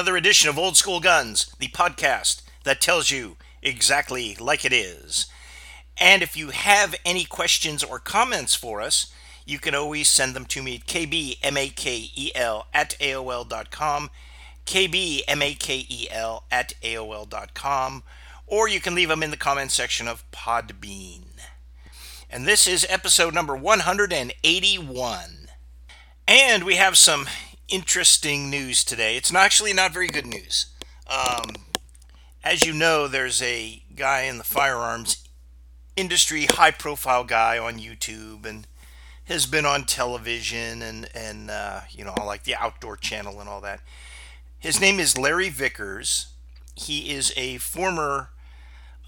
Another edition of Old School Guns, the podcast that tells you exactly like it is. And if you have any questions or comments for us, you can always send them to me at kbmakel at aol.com, kbmakel at aol.com, or you can leave them in the comment section of Podbean. And this is episode number 181. And we have some interesting news today. It's not actually not very good news. Um, as you know, there's a guy in the firearms industry, high profile guy on YouTube, and has been on television and and uh, you know like the Outdoor Channel and all that. His name is Larry Vickers. He is a former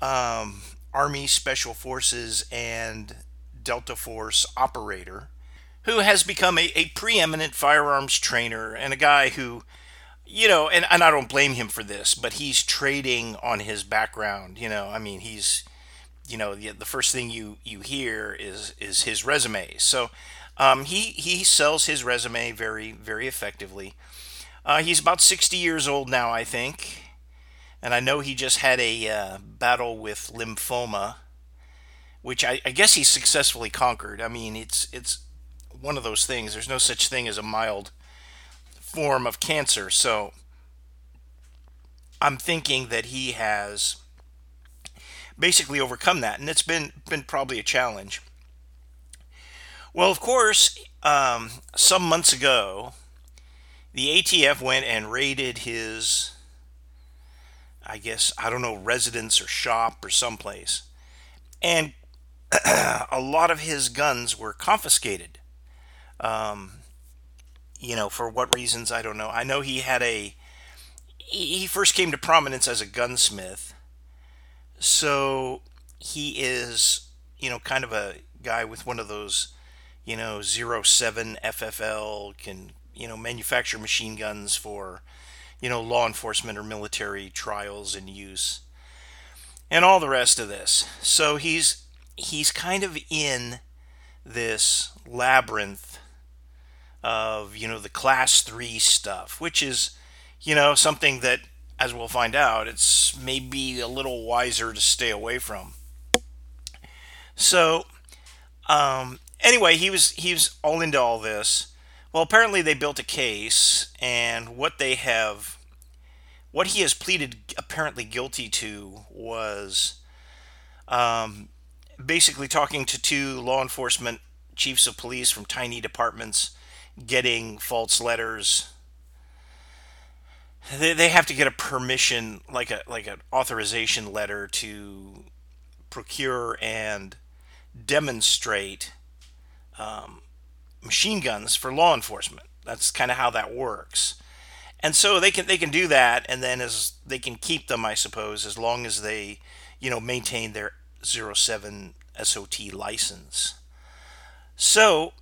um, Army Special Forces and Delta Force operator who has become a, a preeminent firearms trainer and a guy who, you know, and, and I don't blame him for this, but he's trading on his background. You know, I mean, he's, you know, the, the first thing you, you hear is is his resume. So um, he he sells his resume very very effectively. Uh, he's about 60 years old now, I think, and I know he just had a uh, battle with lymphoma, which I, I guess he successfully conquered. I mean, it's it's one of those things. There's no such thing as a mild form of cancer. So I'm thinking that he has basically overcome that, and it's been been probably a challenge. Well, of course, um, some months ago, the ATF went and raided his, I guess I don't know, residence or shop or someplace, and a lot of his guns were confiscated. Um, you know, for what reasons, I don't know. I know he had a. He first came to prominence as a gunsmith. So he is, you know, kind of a guy with one of those, you know, 07 FFL, can, you know, manufacture machine guns for, you know, law enforcement or military trials and use. And all the rest of this. So he's he's kind of in this labyrinth of you know the class 3 stuff which is you know something that as we'll find out it's maybe a little wiser to stay away from. So um, anyway he was he was all into all this. Well apparently they built a case and what they have what he has pleaded apparently guilty to was um, basically talking to two law enforcement chiefs of police from tiny departments getting false letters. They, they have to get a permission, like a like an authorization letter to procure and demonstrate um, machine guns for law enforcement. That's kind of how that works. And so they can they can do that, and then as they can keep them, I suppose, as long as they, you know, maintain their 07 SOT license. So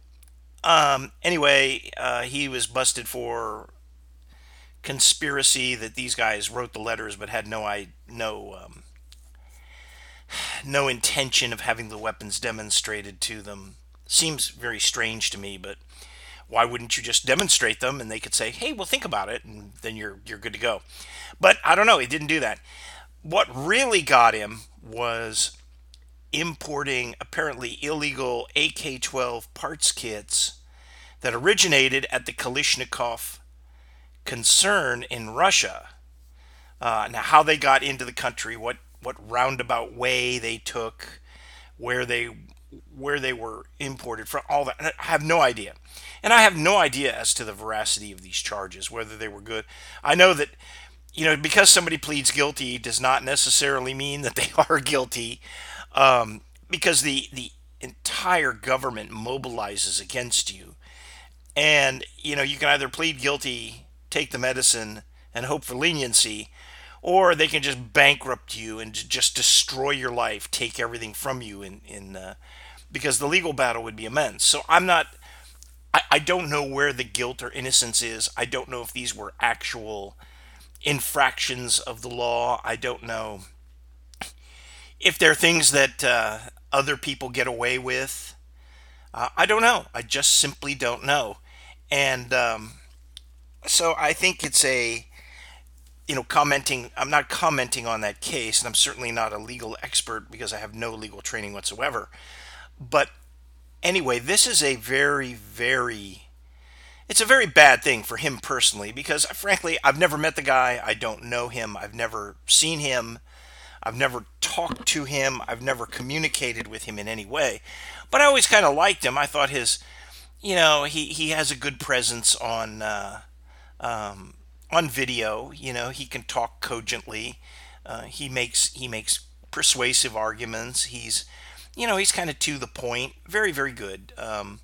um, anyway, uh, he was busted for conspiracy that these guys wrote the letters but had no I no um, no intention of having the weapons demonstrated to them. Seems very strange to me, but why wouldn't you just demonstrate them and they could say, "Hey, well think about it," and then you're you're good to go. But I don't know, he didn't do that. What really got him was importing apparently illegal AK 12 parts kits that originated at the Kalashnikov concern in Russia. Uh, now, how they got into the country, what, what roundabout way they took, where they where they were imported from, all that. I have no idea. And I have no idea as to the veracity of these charges, whether they were good. I know that, you know, because somebody pleads guilty does not necessarily mean that they are guilty um, because the the entire government mobilizes against you, and you know you can either plead guilty, take the medicine, and hope for leniency, or they can just bankrupt you and just destroy your life, take everything from you, in in uh, because the legal battle would be immense. So I'm not. I, I don't know where the guilt or innocence is. I don't know if these were actual infractions of the law. I don't know if there are things that uh, other people get away with. Uh, I don't know. I just simply don't know. And um, so I think it's a you know commenting. I'm not commenting on that case, and I'm certainly not a legal expert because I have no legal training whatsoever. But anyway, this is a very very it's a very bad thing for him personally because frankly I've never met the guy. I don't know him. I've never seen him. I've never talked to him. I've never communicated with him in any way. But I always kind of liked him. I thought his, you know, he, he has a good presence on uh, um, on video. You know, he can talk cogently. Uh, he makes he makes persuasive arguments. He's, you know, he's kind of to the point. Very very good. Um,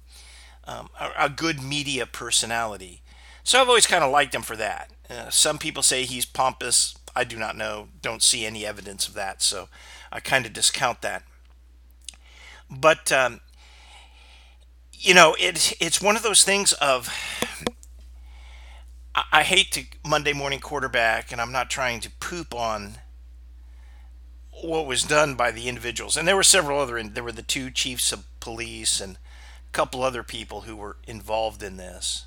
um, a, a good media personality. So I've always kind of liked him for that. Uh, some people say he's pompous. I do not know. Don't see any evidence of that. So I kind of discount that. But um, you know, it it's one of those things of I, hate to Monday morning quarterback, and I'm not trying to poop on what was done by the individuals. And there were several other. There were the two chiefs of police and a couple other people who were involved in this.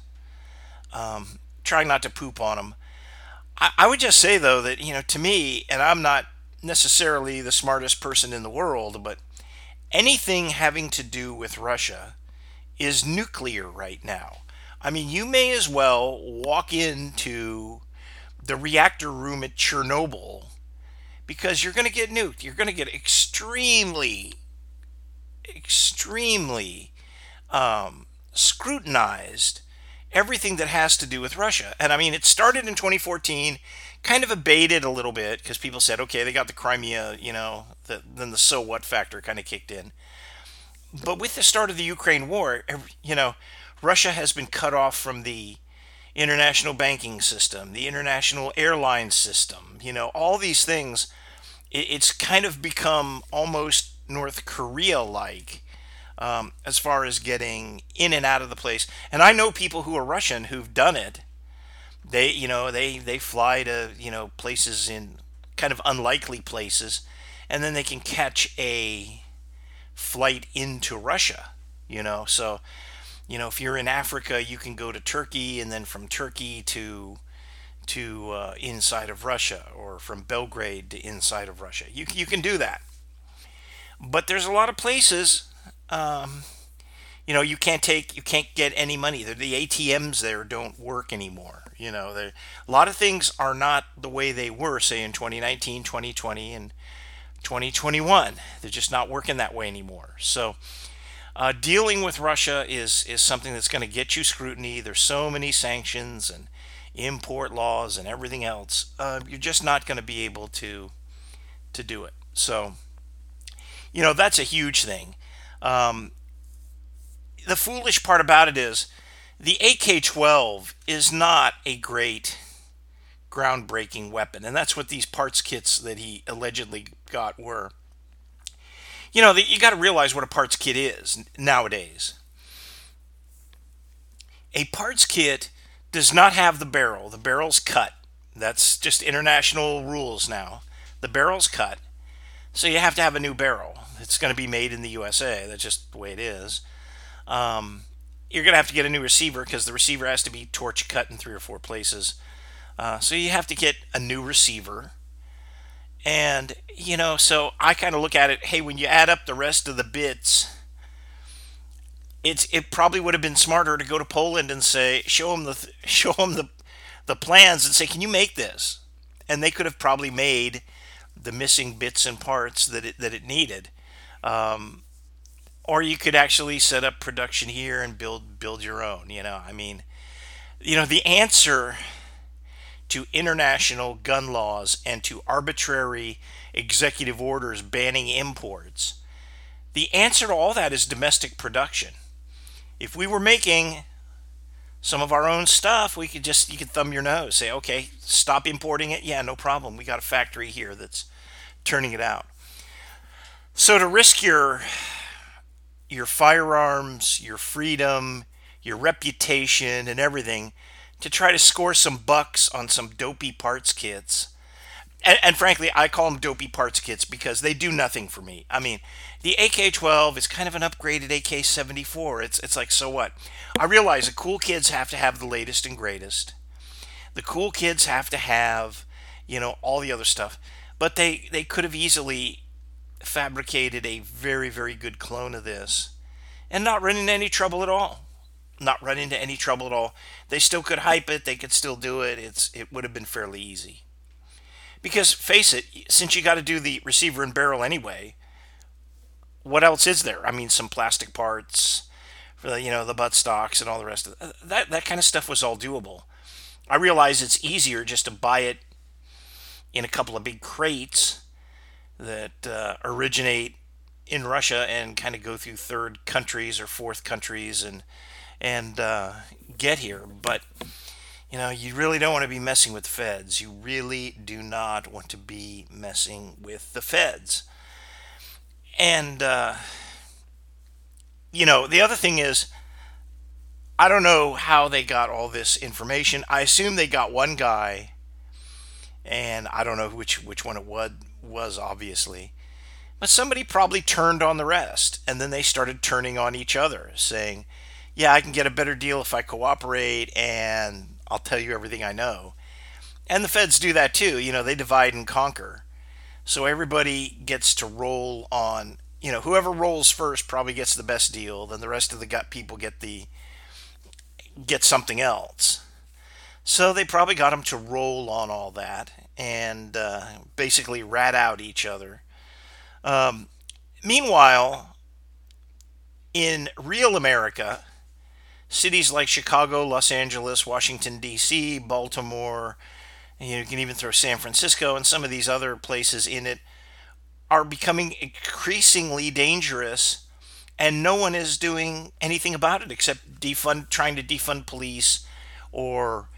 Um, trying not to poop on them. I, would just say though that you know to me, and I'm not necessarily the smartest person in the world, but anything having to do with Russia is nuclear right now. I mean, you may as well walk into the reactor room at Chernobyl because you're going to get nuked. You're going to get extremely, extremely um, scrutinized everything that has to do with Russia. And I mean, it started in 2014, kind of abated a little bit because people said, okay, they got the Crimea, you know, the, then the so what factor kind of kicked in. But with the start of the Ukraine war, you know, Russia has been cut off from the international banking system, the international airline system, you know, all these things. It's kind of become almost North Korea like um, as far as getting in and out of the place. And I know people who are Russian who've done it. They, you know, they they fly to you know places in kind of unlikely places, and then they can catch a flight into Russia. You know, so you know if you're in Africa, you can go to Turkey, and then from Turkey to to uh, inside of Russia, or from Belgrade to inside of Russia. You you can do that. But there's a lot of places um, you know you can't take you can't get any money. The, atms there don't work anymore you know. A lot of things are not the way they were say in 2019 2020 and 2021 they're just not working that way anymore. So uh, dealing with russia is is something that's going to get you scrutiny. There's so many sanctions and import laws and everything else. Uh, you're just not going to be able to to do it. So you know that's a huge thing um, the foolish part about it is the AK 12 is not a great groundbreaking weapon. And that's what these parts kits that he allegedly got were. You know, you got to realize what a parts kit is nowadays. A parts kit does not have the barrel, the barrel's cut. That's just international rules now. The barrel's cut. So you have to have a new barrel. It's going to be made in the USA. That's just the way it is. Um, you're going to have to get a new receiver because the receiver has to be torch cut in three or four places. Uh, so you have to get a new receiver. And, you know, so I kind of look at it hey, when you add up the rest of the bits, it's it probably would have been smarter to go to Poland and say show them the show them the the plans and say can you make this and they could have probably made the missing bits and parts that it that it needed um, or you could actually set up production here and build build your own. You know, I mean, you know, the answer to international gun laws and to arbitrary executive orders banning imports, the answer to all that is domestic production. If we were making some of our own stuff, we could just you could thumb your nose, say, okay, stop importing it. Yeah, no problem. We got a factory here that's turning it out. So to risk your your firearms, your freedom, your reputation and everything to try to score some bucks on some dopey parts kits. And, and, frankly, I call them dopey parts kits because they do nothing for me. I mean, the AK-12 is kind of an upgraded AK-74. It's it's like so what? I realize the cool kids have to have the latest and greatest. The cool kids have to have, you know, all the other stuff. But they, they could have easily fabricated a very, very good clone of this and not run into any trouble at all. Not run into any trouble at all. They still could hype it, they could still do it. It's it would have been fairly easy. Because face it, since you got to do the receiver and barrel anyway, what else is there? I mean, some plastic parts for the, you know the butt stocks and all the rest of it. that. That kind of stuff was all doable. I realize it's easier just to buy it in a couple of big crates that uh, originate in Russia and kind of go through third countries or fourth countries and and uh, get here. But you know, you really don't want to be messing with the feds. You really do not want to be messing with the feds. And, uh, you know, the other thing is, I don't know how they got all this information. I assume they got one guy, and I don't know which, which one it was, was, obviously. But somebody probably turned on the rest, and then they started turning on each other, saying, Yeah, I can get a better deal if I cooperate, and I'll tell you everything I know. And the feds do that too. You know, they divide and conquer. So everybody gets to roll on, you know, whoever rolls first probably gets the best deal. Then the rest of the gut people get the get something else. So they probably got them to roll on all that and uh, basically rat out each other. Um, meanwhile, in real America, cities like Chicago, Los Angeles, Washington, D.C., Baltimore, you can even throw San Francisco and some of these other places in it, are becoming increasingly dangerous, and no one is doing anything about it except defund, trying to defund police or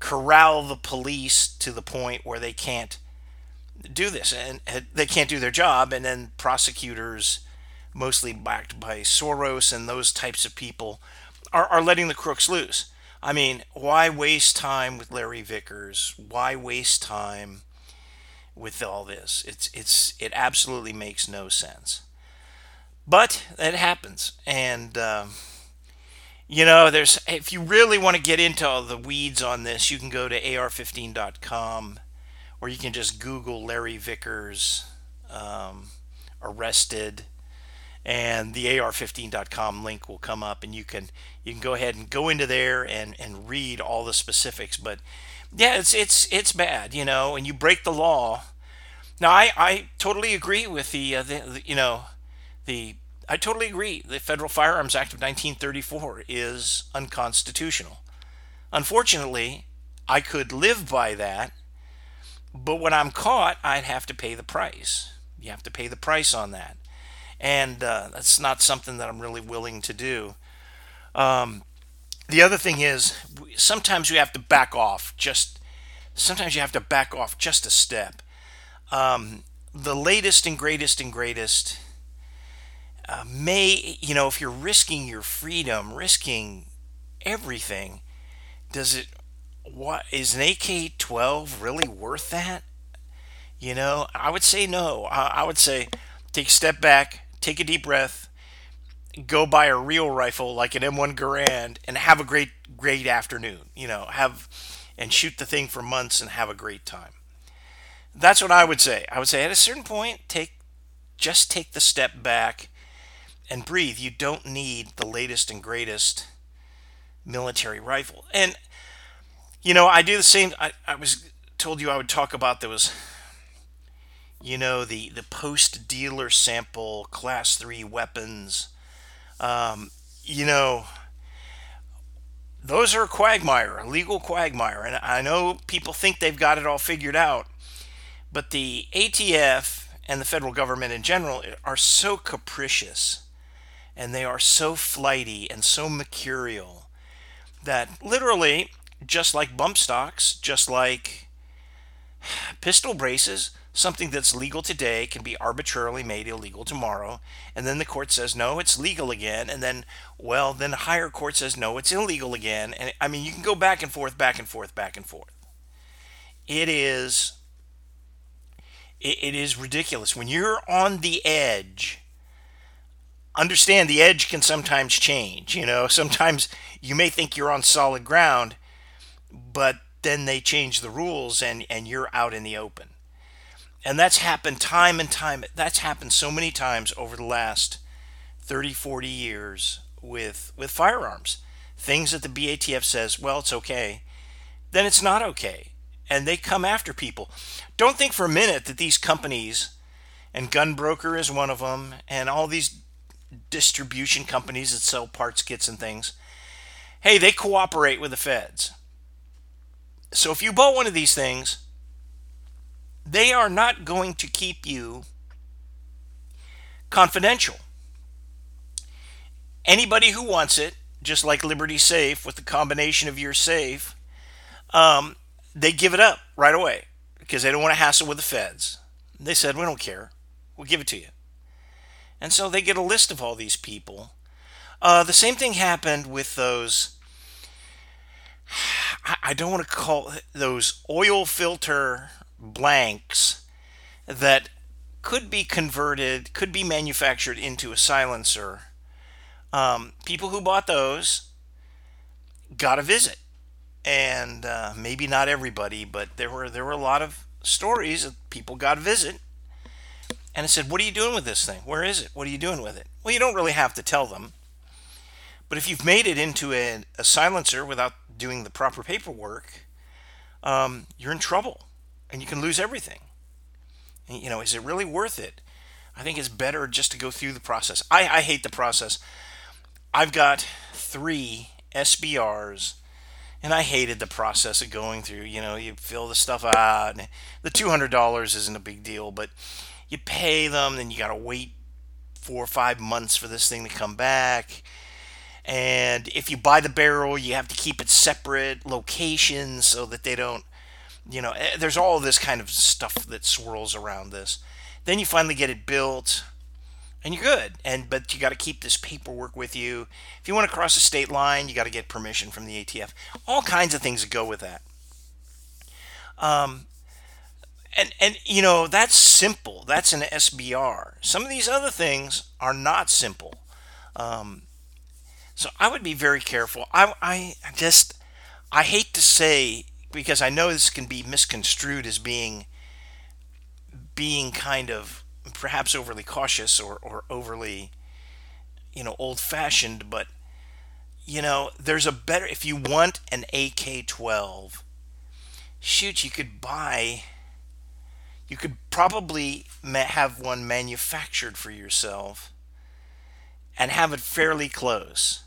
corral the police to the point where they can't do this and they can't do their job, and then prosecutors, mostly backed by Soros and those types of people, are, are letting the crooks loose. I mean, why waste time with Larry Vickers? Why waste time with all this? It's it's it absolutely makes no sense. But it happens, and um, you know, there's if you really want to get into all the weeds on this, you can go to ar15.com, or you can just Google Larry Vickers um, arrested and the ar15.com link will come up and you can you can go ahead and go into there and and read all the specifics. But yeah it's it's it's bad you know and you break the law. Now i i totally agree with the, uh, the, the you know the i totally agree the federal firearms act of 1934 is unconstitutional. Unfortunately i could live by that but when i'm caught i'd have to pay the price. You have to pay the price on that and uh, that's not something that I'm really willing to do. Um, the other thing is sometimes you have to back off. Just sometimes you have to back off just a step. Um, the latest and greatest and greatest uh, may you know if you're risking your freedom, risking everything, does it? What is an AK-12 really worth that? You know, I would say no. I, I would say take a step back, take a deep breath, go buy a real rifle like an M1 Garand, and have a great, great afternoon. You know, have and shoot the thing for months and have a great time. That's what I would say. I would say at a certain point, take just take the step back and breathe. You don't need the latest and greatest military rifle. And you know, I do the same. I, I was told you I would talk about those you know the the post dealer sample class 3 weapons um, you know those are quagmire a legal quagmire and i know people think they've got it all figured out but the atf and the federal government in general are so capricious and they are so flighty and so mercurial that literally just like bump stocks just like pistol braces something that's legal today can be arbitrarily made illegal tomorrow. And then the court says no it's legal again. And then well then the higher court says no it's illegal again. And i mean you can go back and forth back and forth back and forth. It is it, it is ridiculous. When you're on the edge understand the edge can sometimes change you know? Sometimes you may think you're on solid ground but then they change the rules and, and you're out in the open. And that's happened time and time. That's happened so many times over the last 30, 40 years with, with firearms. Things that the BATF says, well, it's okay, then it's not okay. And they come after people. Don't think for a minute that these companies, and Gunbroker is one of them, and all these distribution companies that sell parts kits and things, hey, they cooperate with the feds. So if you bought one of these things, they are not going to keep you confidential. Anybody who wants it, just like Liberty Safe with the combination of your safe, um, they give it up right away because they don't want to hassle with the feds. They said, We don't care. We'll give it to you. And so they get a list of all these people. Uh, the same thing happened with those. I don't want to call those oil filter blanks that could be converted, could be manufactured into a silencer. Um, people who bought those got a visit, and uh, maybe not everybody, but there were there were a lot of stories of people got a visit, and I said, "What are you doing with this thing? Where is it? What are you doing with it?" Well, you don't really have to tell them, but if you've made it into a, a silencer without doing the proper paperwork, um, you're in trouble and you can lose everything. And, you know, is it really worth it? I think it's better just to go through the process. I, I hate the process. I've got three SBRs, and I hated the process of going through. You know, you fill the stuff out. the $200 isn't a big deal, but you pay them, then you got to wait four or five months for this thing to come back. And if you buy the barrel, you have to keep it separate locations so that they don't, you know, eh, there's all this kind of stuff that swirls around this. Then you finally get it built and you're good. And but you got to keep this paperwork with you. If you want to cross a state line, you got to get permission from the ATF. All kinds of things that go with that. Um, and and you know that's simple. That's an SBR. Some of these other things are not simple. Um, so I would be very careful. I, I just, I hate to say, because I know this can be misconstrued as being, being kind of perhaps overly cautious or, or overly, you know, old fashioned, but, you know, there's a better, if you want an AK 12, shoot, you could buy, you could probably have one manufactured for yourself and have it fairly close.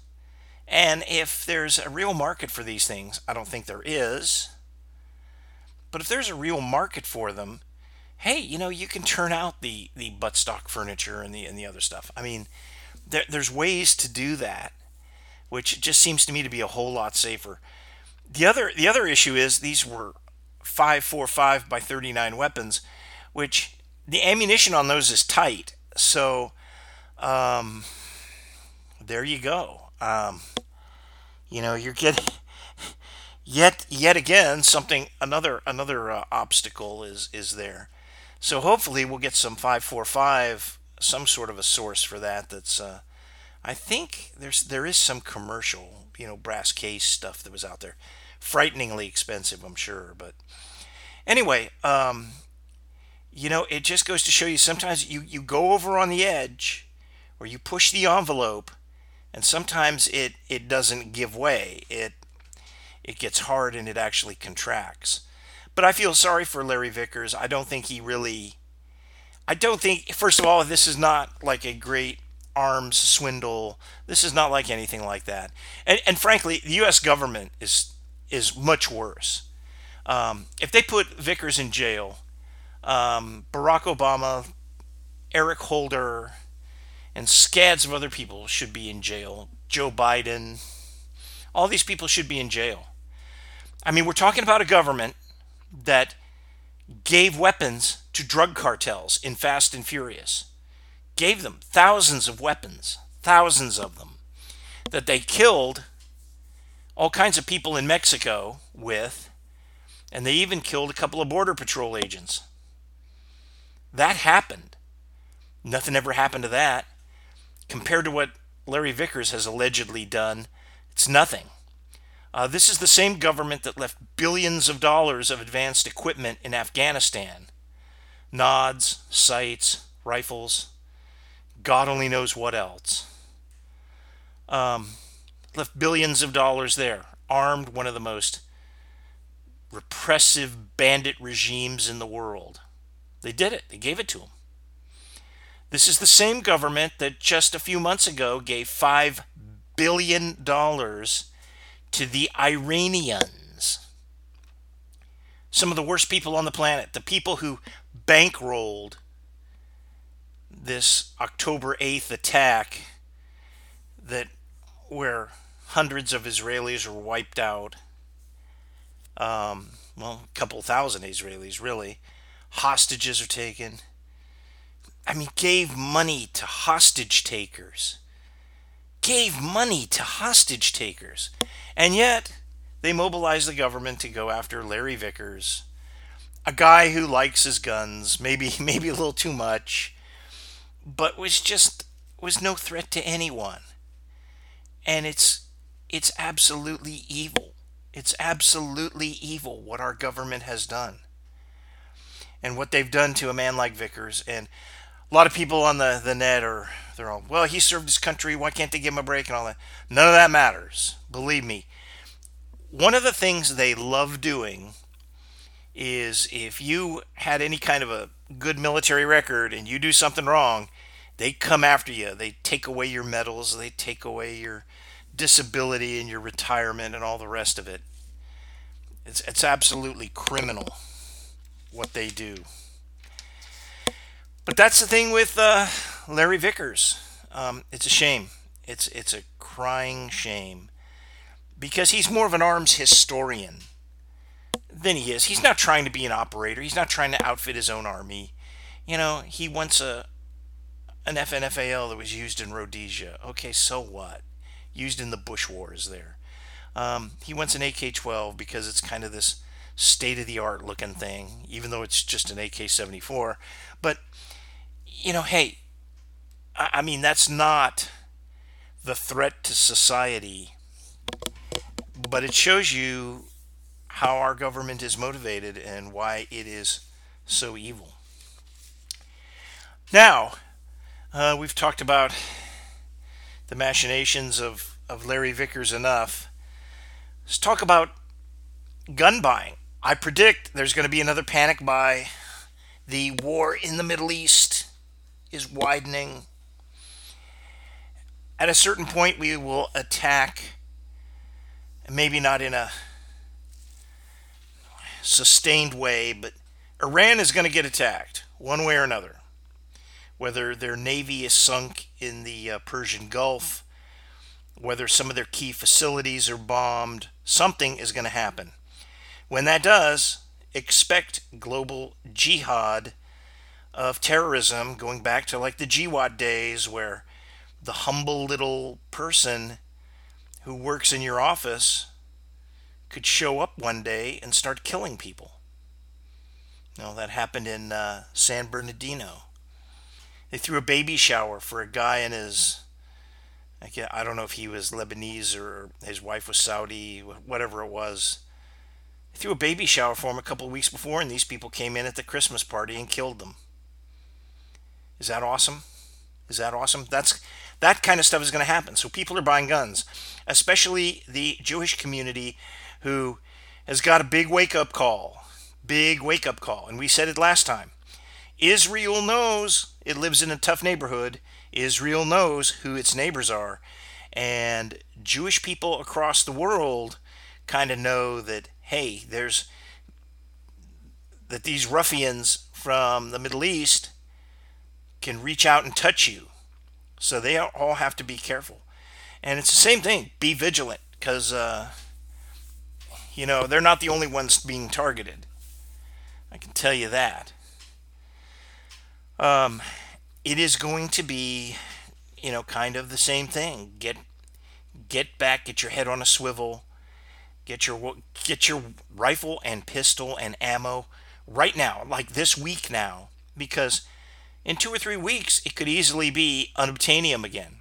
And if there's a real market for these things, I don't think there is. But if there's a real market for them, hey, you know, you can turn out the the buttstock furniture and the and the other stuff. I mean, there, there's ways to do that, which just seems to me to be a whole lot safer. The other the other issue is these were 545 by 39 weapons, which the ammunition on those is tight. So um, there you go. Um, you know, you're getting yet yet again something another another uh, obstacle is is there. So hopefully we'll get some 545 some sort of a source for that that's uh, I think there's there is some commercial, you know, brass case stuff that was out there. Frighteningly expensive, I'm sure, but anyway, um, you know, it just goes to show you sometimes you you go over on the edge or you push the envelope and sometimes it it doesn't give way. It it gets hard and it actually contracts. But i feel sorry for larry vickers. I don't think he really i don't think first of all this is not like a great arms swindle. This is not like anything like that. And, and frankly the us government is is much worse. Um, if they put vickers in jail um, barack obama eric holder and scads of other people should be in jail. Joe Biden, all these people should be in jail. I mean, we're talking about a government that gave weapons to drug cartels in Fast and Furious, gave them thousands of weapons, thousands of them, that they killed all kinds of people in Mexico with, and they even killed a couple of Border Patrol agents. That happened. Nothing ever happened to that compared to what Larry Vickers has allegedly done, it's nothing. Uh, this is the same government that left billions of dollars of advanced equipment in Afghanistan nods, sights, rifles, God only knows what else. Um, left billions of dollars there, armed one of the most repressive bandit regimes in the world. They did it, they gave it to them. This is the same government that just a few months ago gave $5 billion to the Iranians. Some of the worst people on the planet, the people who bankrolled this October 8th attack that where hundreds of Israelis were wiped out. Um, well, a couple thousand Israelis, really. Hostages are taken. I mean, gave money to hostage takers gave money to hostage takers. And yet, they mobilized the government to go after Larry Vickers, a guy who likes his guns, maybe maybe a little too much, but was just was no threat to anyone. And it's it's absolutely evil. It's absolutely evil what our government has done. And what they've done to a man like Vickers and a lot of people on the, the net are they're all well he served his country. Why can't they give him a break? and all that. None of that matters believe me. One of the things they love doing is if you had any kind of a good military record and you do something wrong they come after you. They take away your medals. They take away your disability and your retirement and all the rest of it. It's, it's absolutely criminal what they do but that's the thing with uh, Larry Vickers. Um, it's a shame. It's it's a crying shame because he's more of an arms historian than he is. He's not trying to be an operator. He's not trying to outfit his own army. You know, he wants a an FNFAL that was used in Rhodesia. Okay, so what? Used in the Bush Wars there. Um, he wants an AK-12 because it's kind of this state-of-the-art looking thing, even though it's just an AK-74. But you know, hey, I mean, that's not the threat to society, but it shows you how our government is motivated and why it is so evil. Now, uh, we've talked about the machinations of, of Larry Vickers enough. Let's talk about gun buying. I predict there's going to be another panic buy. The war in the Middle East is widening. At a certain point, we will attack, maybe not in a sustained way, but Iran is going to get attacked one way or another. Whether their navy is sunk in the uh, Persian Gulf, whether some of their key facilities are bombed, something is going to happen. When that does, expect global jihad of terrorism going back to like the Jihad days where the humble little person who works in your office could show up one day and start killing people. Know, that happened in uh, San Bernardino. They threw a baby shower for a guy and his, I don't know if he was Lebanese or his wife was Saudi, whatever it was. They threw a baby shower for him a couple of weeks before, and these people came in at the Christmas party and killed them. Is that awesome? Is that awesome? That's that kind of stuff is going to happen. So people are buying guns, especially the Jewish community who has got a big wake up call. Big wake up call. And we said it last time. Israel knows it lives in a tough neighborhood. Israel knows who its neighbors are. And Jewish people across the world kind of know that, hey, there's that these ruffians from the Middle East can reach out and touch you. So they all have to be careful. And it's the same thing. Be vigilant because, uh, you know, they're not the only ones being targeted. I can tell you that. Um, it is going to be, you know, kind of the same thing. Get get back, get your head on a swivel, get your get your rifle and pistol and ammo right now, like this week now, because in two or three weeks, it could easily be unobtainium again.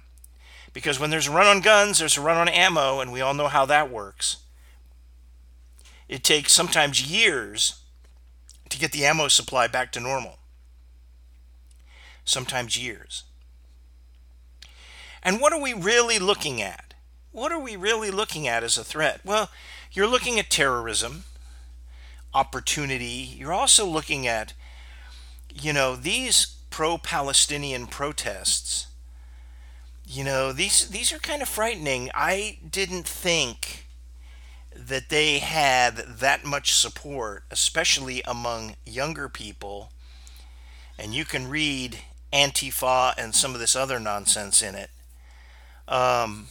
Because when there's a run on guns, there's a run on ammo, and we all know how that works. it takes sometimes years to get the ammo supply back to normal. Sometimes years. And what are we really looking at? What are we really looking at as a threat? Well, you're looking at terrorism, opportunity. You're also looking at, you know, these pro Palestinian protests. You know, these, these are kind of frightening. I didn't think that they had that much support, especially among younger people. And you can read Antifa and some of this other nonsense in it. Um,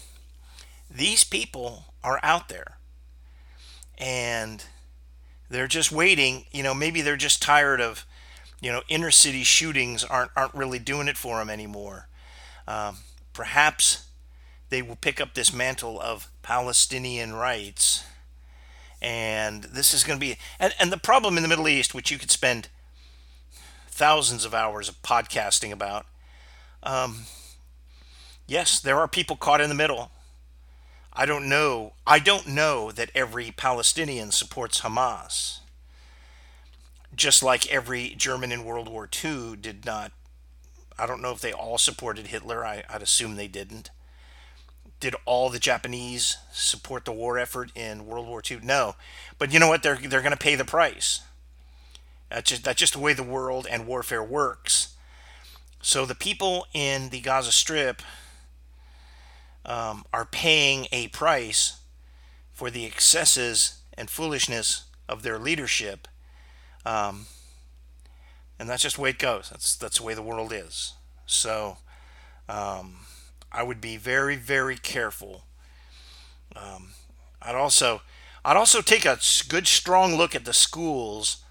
these people are out there and they're just waiting. You know, maybe they're just tired of, you know, inner city shootings aren't aren't really doing it for them anymore. Um, perhaps they will pick up this mantle of Palestinian rights, and this is going to be and, and the problem in the Middle East, which you could spend thousands of hours of podcasting about. Um, yes, there are people caught in the middle I don't know. I don't know that every Palestinian supports Hamas. Just like every German in World War II did not. I don't know if they all supported Hitler. I, would assume they didn't. Did all the Japanese support the war effort in World War II? No. But you know what? They're, they're going to pay the price. That's just, that's just the way the world and warfare works. So the people in the Gaza Strip um, are paying a price for the excesses and foolishness of their leadership. Um, and that's just the way it goes. That's that's the way the world is. So um, I would be very very careful. Um, I'd also I'd also take a good strong look at the schools.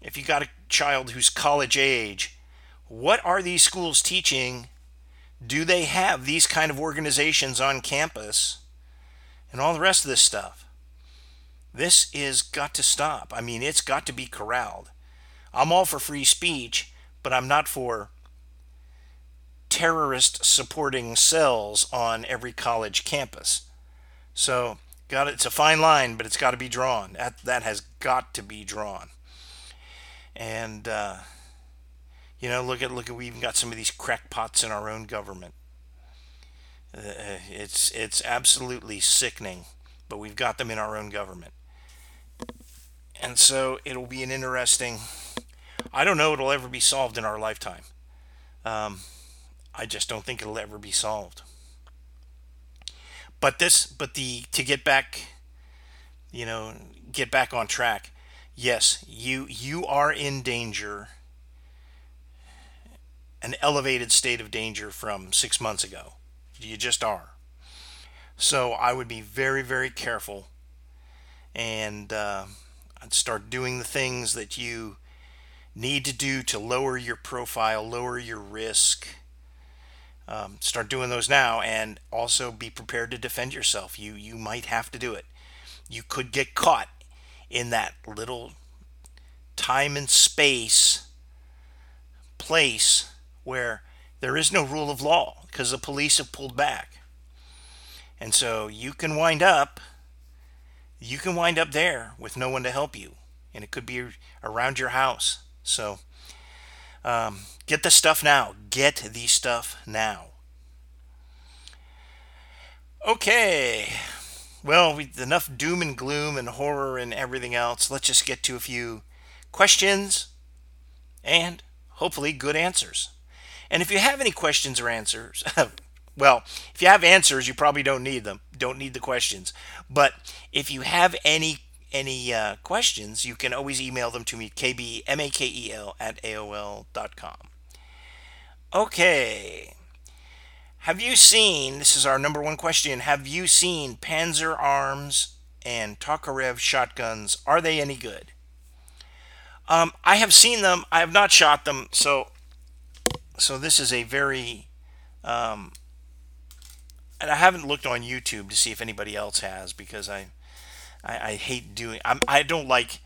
If you got a child who's college age, what are these schools teaching do they have these kind of organizations on campus and all the rest of this stuff? This is got to stop. I mean, it's got to be corralled. I'm all for free speech, but I'm not for terrorist supporting cells on every college campus. So, got it's a fine line, but it's got to be drawn. That that has got to be drawn. And uh, you know, look at look at we even got some of these crackpots in our own government. Uh, it's it's absolutely sickening, but we've got them in our own government. And so it'll be an interesting. I don't know it'll ever be solved in our lifetime. Um, I just don't think it'll ever be solved. But this, but the to get back, you know, get back on track. Yes, you you are in danger an elevated state of danger from six months ago. You just are. So I would be very, very careful and uh, Start doing the things that you need to do to lower your profile, lower your risk. Um, start doing those now and also be prepared to defend yourself. You, you might have to do it. You could get caught in that little time and space place where there is no rule of law because the police have pulled back. And so you can wind up you can wind up there with no one to help you and it could be around your house. So um, get the stuff now. Get the stuff now. Okay. Well, we, enough doom and gloom and horror and everything else. Let's just get to a few questions and hopefully good answers. And if you have any questions or answers, well, if you have answers, you probably don't need them. Don't need the questions. But if you have any any uh, questions, you can always email them to me, kbmakel at aol.com. Okay. Have you seen, this is our number one question, have you seen Panzer Arms and Tokarev shotguns? Are they any good? Um, I have seen them. I have not shot them, so so this is a very, um, and I haven't looked on YouTube to see if anybody else has because I, I, I hate doing. I'm, I don't like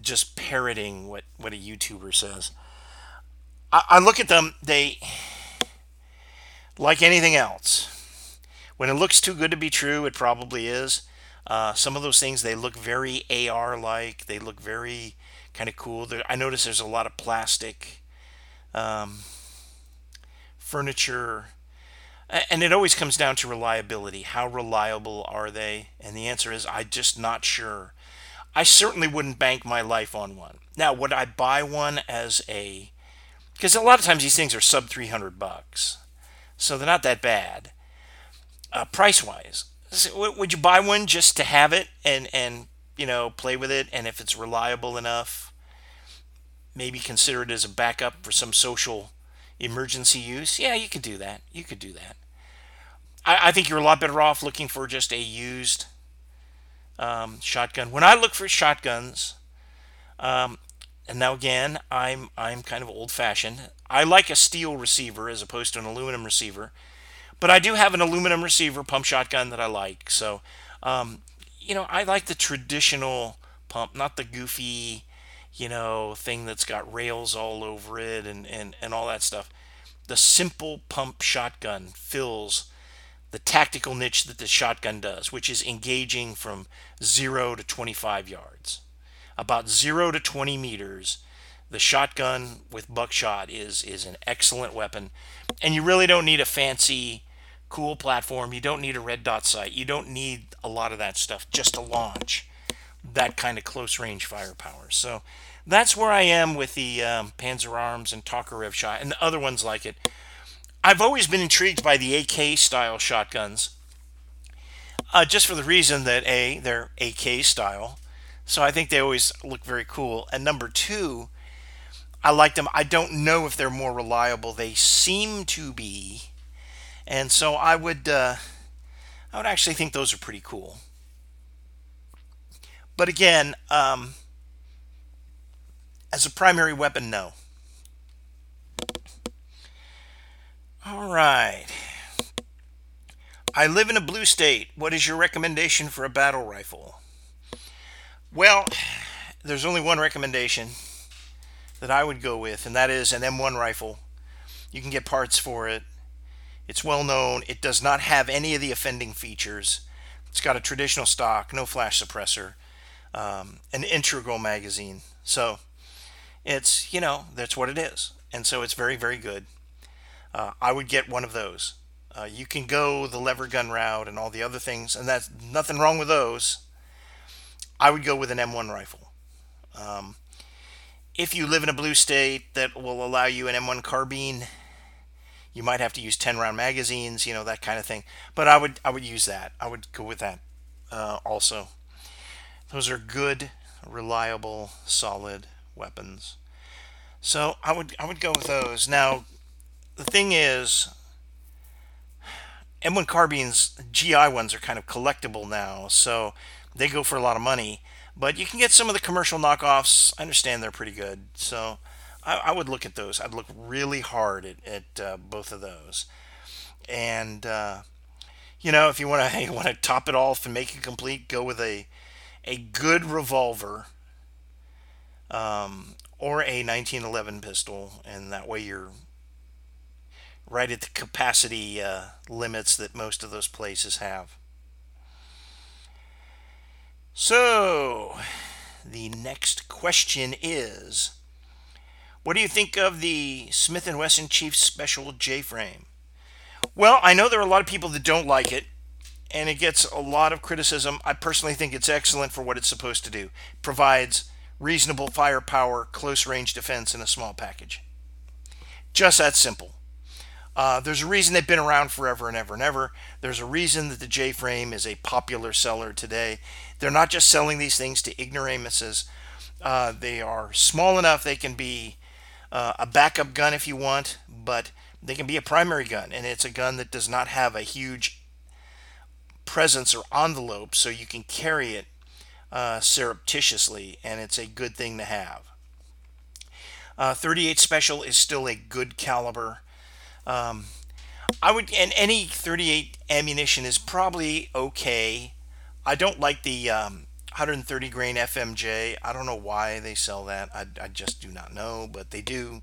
just parroting what what a YouTuber says. I, I look at them. They like anything else. When it looks too good to be true, it probably is. Uh, some of those things they look very AR like. They look very kind of cool. I notice there's a lot of plastic um, furniture, and it always comes down to reliability. How reliable are they? And the answer is I'm just not sure. I certainly wouldn't bank my life on one. Now, would I buy one as a? Because a lot of times these things are sub 300 bucks, so they're not that bad, uh, price wise. Would you buy one just to have it and and you know play with it, and if it's reliable enough, maybe consider it as a backup for some social emergency use? Yeah, you could do that. You could do that. I, I think you're a lot better off looking for just a used um, shotgun. When I look for shotguns, um, and now again, I'm I'm kind of old-fashioned. I like a steel receiver as opposed to an aluminum receiver, but I do have an aluminum receiver pump shotgun that I like. So, um, you know, I like the traditional pump, not the goofy, you know, thing that's got rails all over it and and and all that stuff. The simple pump shotgun fills the tactical niche that the shotgun does, which is engaging from 0 to 25 yards. About 0 to 20 meters, the shotgun with buckshot is, is an excellent weapon. And you really don't need a fancy, cool platform. You don't need a red dot sight. You don't need a lot of that stuff just to launch that kind of close range firepower. So that's where I am with the um, Panzer Arms and Tokarev shot and the other ones like it. I've always been intrigued by the AK style shotguns, uh, just for the reason that A, they're AK style. So I think they always look very cool. And number two, I like them. I don't know if they're more reliable. They seem to be. And so I would, uh, I would actually think those are pretty cool. But again, um, as a primary weapon, no. All right. I live in a blue state. What is your recommendation for a battle rifle? Well, there's only one recommendation that I would go with, and that is an M1 rifle. You can get parts for it. It's well known. It does not have any of the offending features. It's got a traditional stock, no flash suppressor, um, an integral magazine. So it's, you know, that's what it is. And so it's very, very good uh, I would get one of those. Uh, you can go the lever gun route and all the other things, and that's nothing wrong with those. I would go with an M1 rifle. Um, if you live in a blue state that will allow you an M1 carbine, you might have to use 10 round magazines, you know, that kind of thing. But I would I would use that. I would go with that uh, also. Those are good, reliable, solid weapons. So I would I would go with those. Now, the thing is, M1 carbines, GI ones are kind of collectible now, so they go for a lot of money. But you can get some of the commercial knockoffs. I understand they're pretty good, so I, I would look at those. I'd look really hard at, at uh, both of those, and uh, you know, if you want to want to top it off and make it complete, go with a a good revolver um, or a 1911 pistol, and that way you're right at the capacity uh, limits that most of those places have. So, the next question is What do you think of the Smith & Wesson Chief Special J-frame? Well, I know there are a lot of people that don't like it, and it gets a lot of criticism. I personally think it's excellent for what it's supposed to do. Provides reasonable firepower, close range defense in a small package. Just that simple. Uh, there's a reason they've been around forever and ever and ever. There's a reason that the J frame is a popular seller today. They're not just selling these things to ignoramuses. Uh, they are small enough they can be uh, a backup gun if you want, but they can be a primary gun, and it's a gun that does not have a huge presence or envelope, so you can carry it uh, surreptitiously, and it's a good thing to have. Uh, 38 Special is still a good caliber. Um, I would, and any 38 ammunition is probably okay. I don't like the um, 130 grain FMJ. I don't know why they sell that. I, I just do not know, but they do.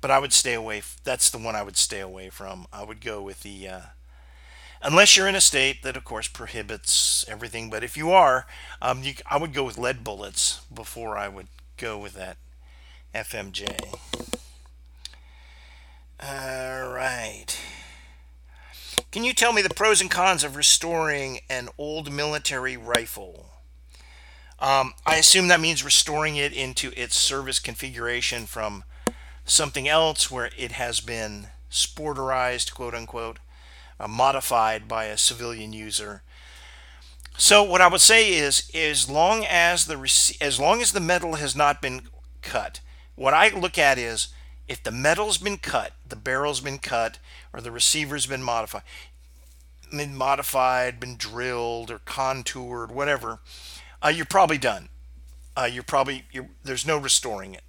But I would stay away. That's the one I would stay away from. I would go with the uh, unless you're in a state that, of course, prohibits everything. But if you are, um, you, I would go with lead bullets before I would go with that FMJ. All right. Can you tell me the pros and cons of restoring an old military rifle? Um, I assume that means restoring it into its service configuration from something else where it has been sporterized, quote unquote, uh, modified by a civilian user. So what I would say is, as long as the as long as the metal has not been cut, what I look at is if the metal's been cut, the barrel's been cut, or the receiver's been modified, been modified, been drilled or contoured, whatever, uh, you're probably done. Uh, you're probably you're, there's no restoring it.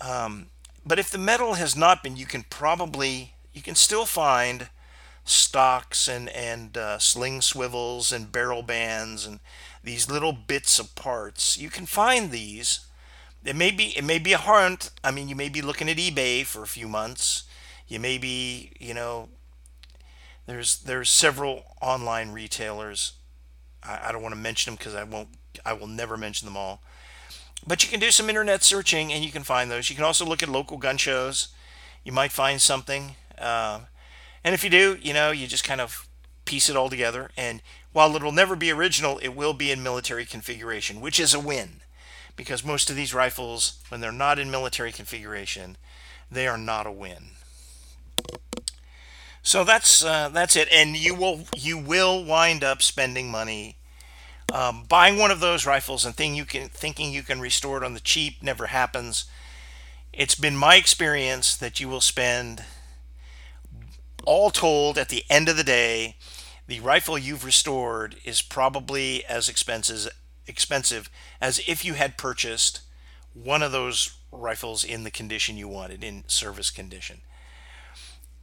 Um, but if the metal has not been, you can probably you can still find stocks and and uh, sling swivels and barrel bands and these little bits of parts. You can find these. It may be it may be a hunt. I mean, you may be looking at eBay for a few months. You may be you know there's there's several online retailers. I, I don't want to mention them because I won't. I will never mention them all. But you can do some internet searching and you can find those. You can also look at local gun shows. You might find something. Uh, and if you do, you know, you just kind of piece it all together. And while it'll never be original, it will be in military configuration, which is a win. Because most of these rifles, when they're not in military configuration, they are not a win. So that's uh, that's it, and you will you will wind up spending money um, buying one of those rifles and think you can thinking you can restore it on the cheap never happens. It's been my experience that you will spend all told at the end of the day, the rifle you've restored is probably as expensive expensive as if you had purchased one of those rifles in the condition you wanted in service condition.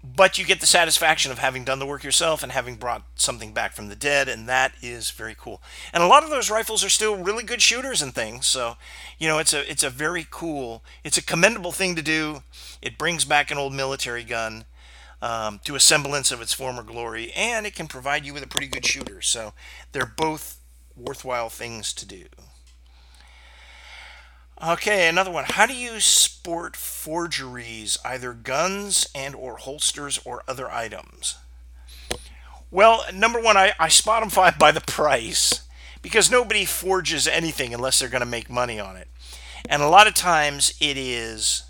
But you get the satisfaction of having done the work yourself and having brought something back from the dead and that is very cool. And a lot of those rifles are still really good shooters and things so you know it's a it's a very cool it's a commendable thing to do. It brings back an old military gun um, to a semblance of its former glory and it can provide you with a pretty good shooter. So they're both worthwhile things to do Okay, another one. How do you sport forgeries, either guns and or holsters or other items? Well, number one, I, I spot them by the price because nobody forges anything unless they're going to make money on it. And a lot of times it is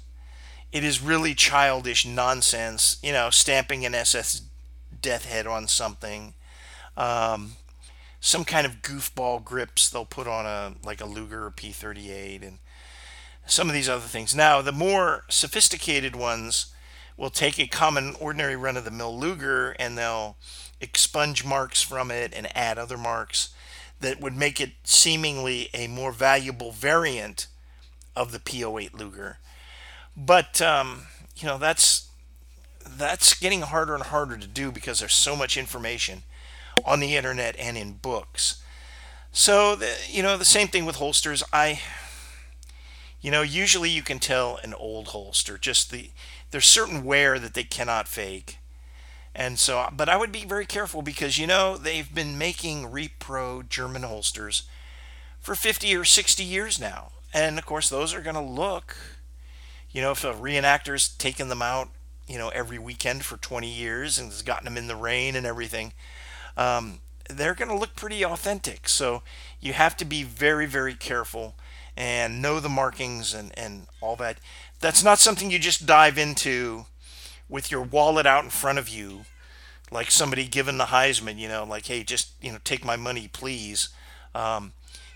it is really childish nonsense, you know, stamping an SS death head on something. Um, some kind of goofball grips they'll put on a like a Luger or P38 and some of these other things. Now, the more sophisticated ones will take a common, ordinary run of the mill Luger and they'll expunge marks from it and add other marks that would make it seemingly a more valuable variant of the P08 Luger. But, um, you know, that's that's getting harder and harder to do because there's so much information on the internet and in books. So, the, you know, the same thing with holsters. I you know, usually you can tell an old holster. Just the there's certain wear that they cannot fake. And so, but I would be very careful because you know they've been making repro German holsters for 50 or 60 years now, and of course those are going to look, you know, if a reenactor's taken them out, you know, every weekend for 20 years and has gotten them in the rain and everything, um, they're going to look pretty authentic. So you have to be very, very careful and know the markings and, and all that. That's not something you just dive into with your wallet out in front of you, like somebody giving the Heisman, you know, like, hey, just, you know, take my money, please. Um,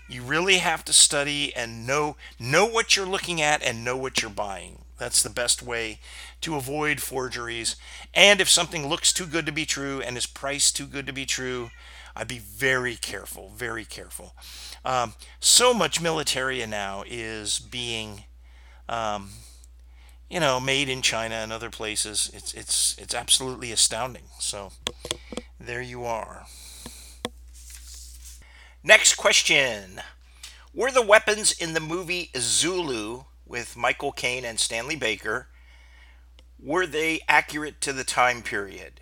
you really have to study and know know what you're looking at and know what you're buying. That's the best way to avoid forgeries. And if something looks too good to be true and is priced too good to be true, I'd be very careful, very careful. Um, so much militaria now is being, um, you know, made in China and other places. It's it's it's absolutely astounding. So there you are. Next question. Were the weapons in the movie Zulu with Michael Caine and Stanley Baker were they accurate to the time period?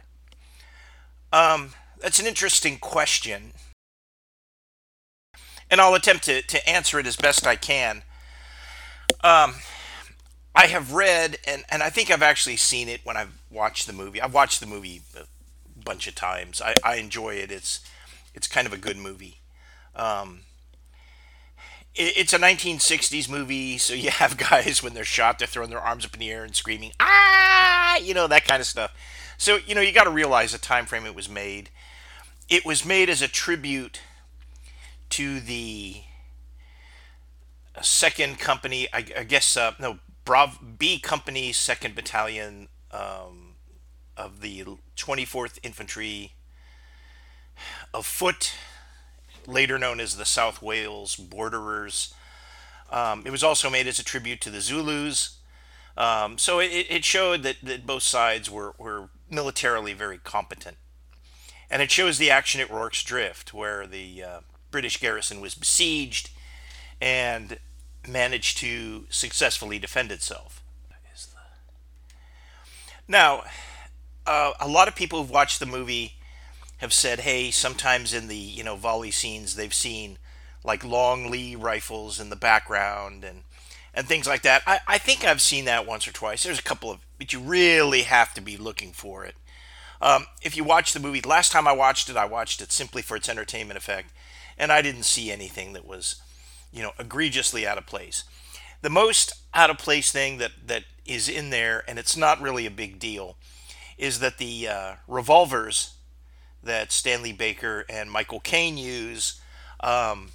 Um, that's an interesting question, and I'll attempt to, to answer it as best I can. Um, I have read, and, and I think I've actually seen it when I've watched the movie. I've watched the movie a bunch of times. I, I enjoy it. It's it's kind of a good movie. Um, it's a 1960s movie, so you have guys when they're shot, they're throwing their arms up in the air and screaming, ah, you know that kind of stuff. So you know you got to realize the time frame it was made. It was made as a tribute to the second company, I, I guess, uh, no, Brav B Company, Second Battalion um, of the 24th Infantry of Foot, later known as the South Wales Borderers. Um, it was also made as a tribute to the Zulus. Um, so it, it showed that, that both sides were, were militarily very competent. And it shows the action at Rorke's Drift, where the uh, British garrison was besieged and managed to successfully defend itself. Now, uh, a lot of people who've watched the movie have said, hey, sometimes in the you know volley scenes they've seen like long Lee rifles in the background and and things like that. I, I think I've seen that once or twice. There's a couple of, but you really have to be looking for it. Um, if you watch the movie, last time I watched it, I watched it simply for its entertainment effect, and I didn't see anything that was, you know, egregiously out of place. The most out of place thing that that is in there, and it's not really a big deal, is that the uh, revolvers that Stanley Baker and Michael Caine use um,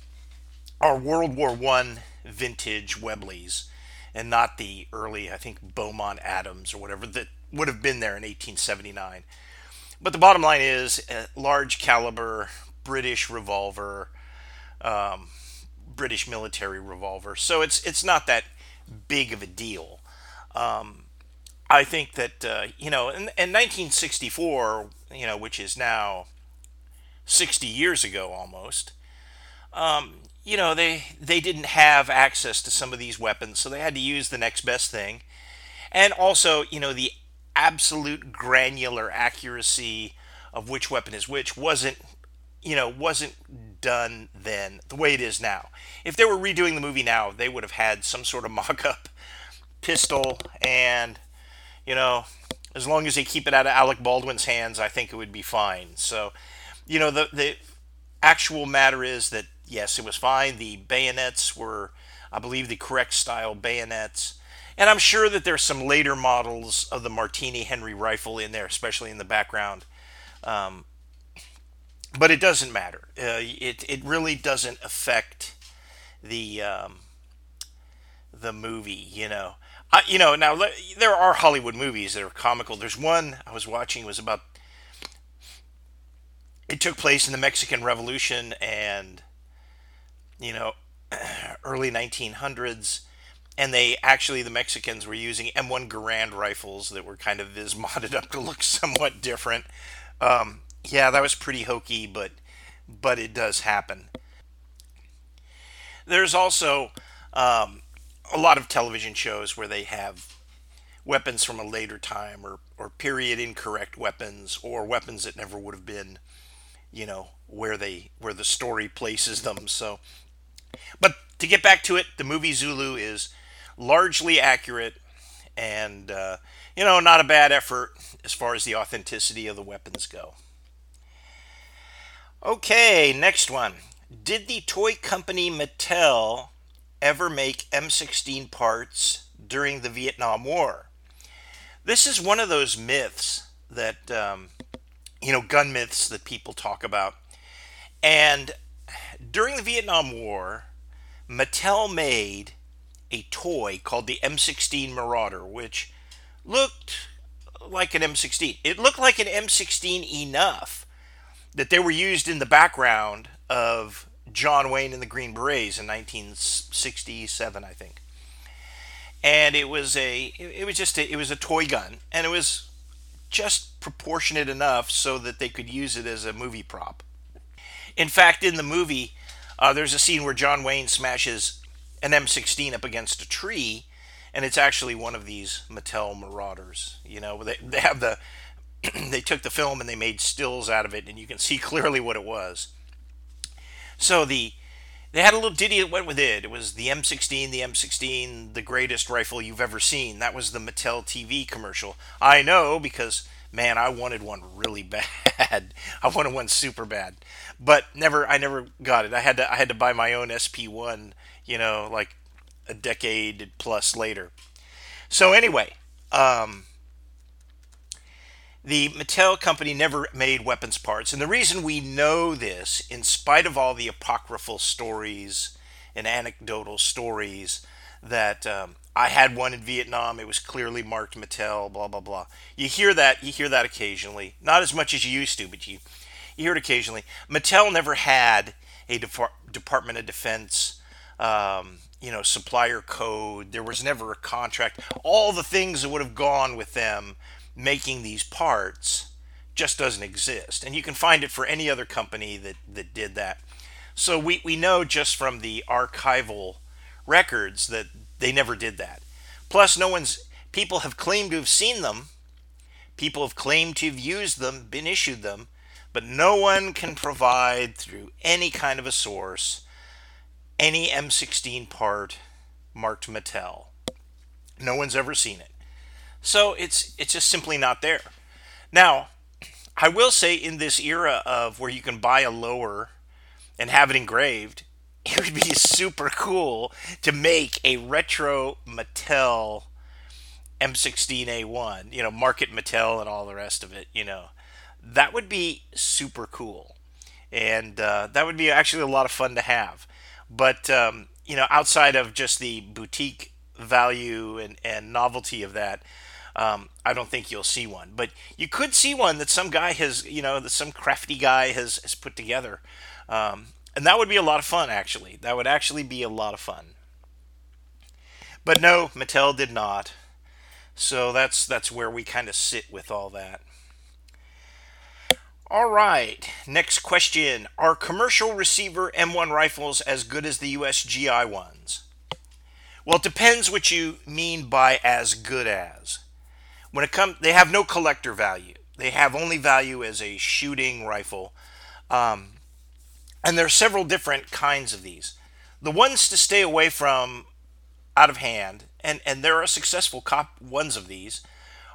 are World War One vintage Webleys, and not the early, I think Beaumont Adams or whatever that would have been there in 1879. But the bottom line is a large caliber British revolver, um, British military revolver. So it's it's not that big of a deal. Um, I think that uh, you know, in, in 1964, you know, which is now 60 years ago almost, um, you know, they they didn't have access to some of these weapons, so they had to use the next best thing. And also, you know, the absolute granular accuracy of which weapon is which wasn't, you know, wasn't done then the way it is now. If they were redoing the movie now, they would have had some sort of mock-up pistol and, you know, as long as they keep it out of Alec Baldwin's hands, I think it would be fine. So, you know, the the actual matter is that yes, it was fine. The bayonets were, I believe, the correct style bayonets. And I'm sure that there's some later models of the Martini Henry rifle in there, especially in the background. Um, but it doesn't matter. Uh, it it really doesn't affect the um, the movie. You know, I, you know. Now there are Hollywood movies that are comical. There's one I was watching was about. It took place in the Mexican Revolution, and you know, early 1900s, and they actually the Mexicans were using M1 Garand rifles that were kind of viz modded up to look somewhat different. Um, yeah, that was pretty hokey, but but it does happen. There's also um, a lot of television shows where they have weapons from a later time or, or period incorrect weapons or weapons that never would have been you know where they where the story places them so but to get back to it, the movie Zulu is largely accurate and, uh, you know, not a bad effort as far as the authenticity of the weapons go. Okay, next one. Did the toy company Mattel ever make M16 parts during the Vietnam War? This is one of those myths that, um, you know, gun myths that people talk about. And during the Vietnam War, Mattel made a toy called the M16 Marauder, which looked like an M16. It looked like an M16 enough that they were used in the background of John Wayne and the Green Berets in 1967, I think. And it was a it was just a, it was a toy gun and it was just proportionate enough so that they could use it as a movie prop. In fact, in the movie, uh, there's a scene where John Wayne smashes an M16 up against a tree, and it's actually one of these Mattel Marauders. You know, they, they have the they took the film and they made stills out of it, and you can see clearly what it was. So the they had a little ditty that went with it. It was the M16, the M16, the greatest rifle you've ever seen. That was the Mattel TV commercial. I know because man, I wanted one really bad. I wanted one super bad, but never. I never got it. I had to. I had to buy my own SP1. You know, like a decade plus later. So anyway, um, the Mattel company never made weapons parts. And the reason we know this, in spite of all the apocryphal stories and anecdotal stories that um, I had one in Vietnam, it was clearly marked Mattel, blah, blah, blah. You hear that, you hear that occasionally. Not as much as you used to, but you, you hear it occasionally. Mattel never had a Department of Defense um, you know, supplier code. There was never a contract. All the things that would have gone with them making these parts just doesn't exist. And you can find it for any other company that, that did that. So we, we know just from the archival records that they never did that. Plus, no one's people have claimed to have seen them. People have claimed to have used them, been issued them, but no one can provide through any kind of a source any M16 part marked Mattel. No one's ever seen it. So it's it's just simply not there. Now, I will say in this era of where you can buy a lower and have it engraved, it would be super cool to make a retro Mattel M16A1, you know, market Mattel and all the rest of it, you know. That would be super cool. And uh, that would be actually a lot of fun to have. But, um, you know, outside of just the boutique value and, and novelty of that, um, I don't think you'll see one, but you could see one that some guy has, you know, that some crafty guy has, has put together. Um, and that would be a lot of fun, actually. That would actually be a lot of fun. But no, Mattel did not. So that's that's where we kind of sit with all that. All right, next question. Are commercial receiver M1 rifles as good as the USGI ones? Well, it depends what you mean by as good as when it comes, they have no collector value. They have only value as a shooting rifle. Um, and there are several different kinds of these. The ones to stay away from out of hand, and, and there are successful cop ones of these,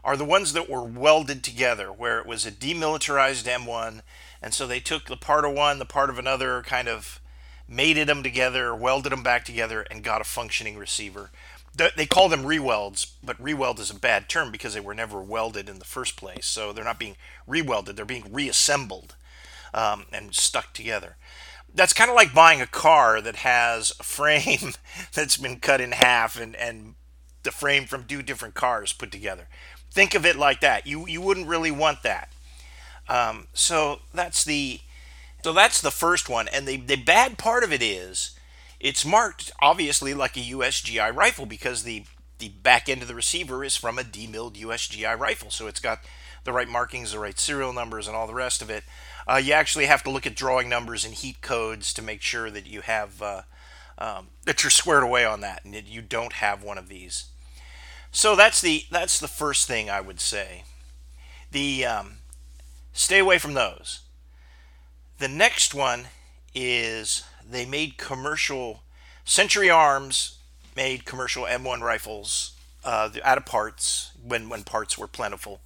are the ones that were welded together, where it was a demilitarized M1, and so they took the part of one, the part of another, kind of mated them together, welded them back together, and got a functioning receiver they call them rewelds, but reweld is a bad term because they were never welded in the first place. So they're not being rewelded; they're being reassembled um, and stuck together. That's kind of like buying a car that has a frame that's been cut in half and, and the frame from two different cars put together. Think of it like that. You you wouldn't really want that. Um, so that's the so that's the first one. And the the bad part of it is it's marked obviously like a USGI rifle because the the back end of the receiver is from a demilled USGI rifle, so it's got the right markings, the right serial numbers, and all the rest of it. Uh, you actually have to look at drawing numbers and heat codes to make sure that you have uh, um, that you're squared away on that, and that you don't have one of these. So that's the that's the first thing I would say. The um, stay away from those. The next one is they made commercial. Century Arms made commercial M1 rifles uh, out of parts when when parts were plentiful,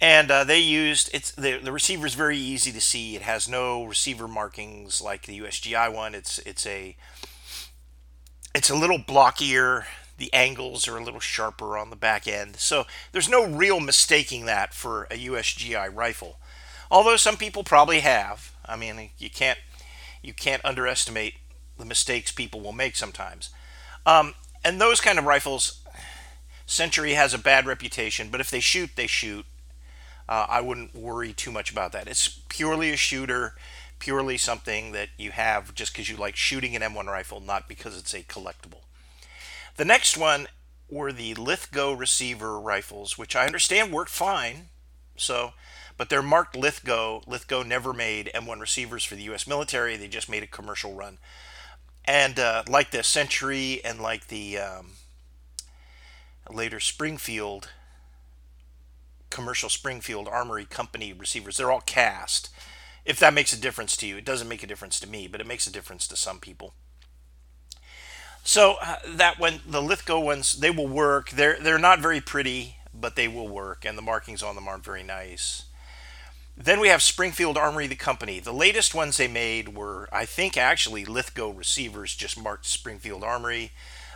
and uh, they used it's the the receiver is very easy to see. It has no receiver markings like the USGI one. It's it's a it's a little blockier. The angles are a little sharper on the back end, so there's no real mistaking that for a USGI rifle. Although some people probably have. I mean, you can't you can't underestimate the mistakes people will make sometimes. Um, and those kind of rifles, Century has a bad reputation, but if they shoot, they shoot. Uh, I wouldn't worry too much about that. It's purely a shooter, purely something that you have just because you like shooting an M1 rifle, not because it's a collectible. The next one were the Lithgow receiver rifles, which I understand worked fine. So but they're marked Lithgow. Lithgow never made M1 receivers for the U.S. military. They just made a commercial run. And uh, like the Century and like the um, later Springfield commercial Springfield Armory Company receivers. They're all cast. If that makes a difference to you, it doesn't make a difference to me, but it makes a difference to some people. So uh, that one, the Lithgow ones, they will work. They're they're not very pretty, but they will work, and the markings on them aren't very nice. Then we have Springfield Armory, the company. The latest ones they made were, I think, actually Lithgow receivers, just marked Springfield Armory.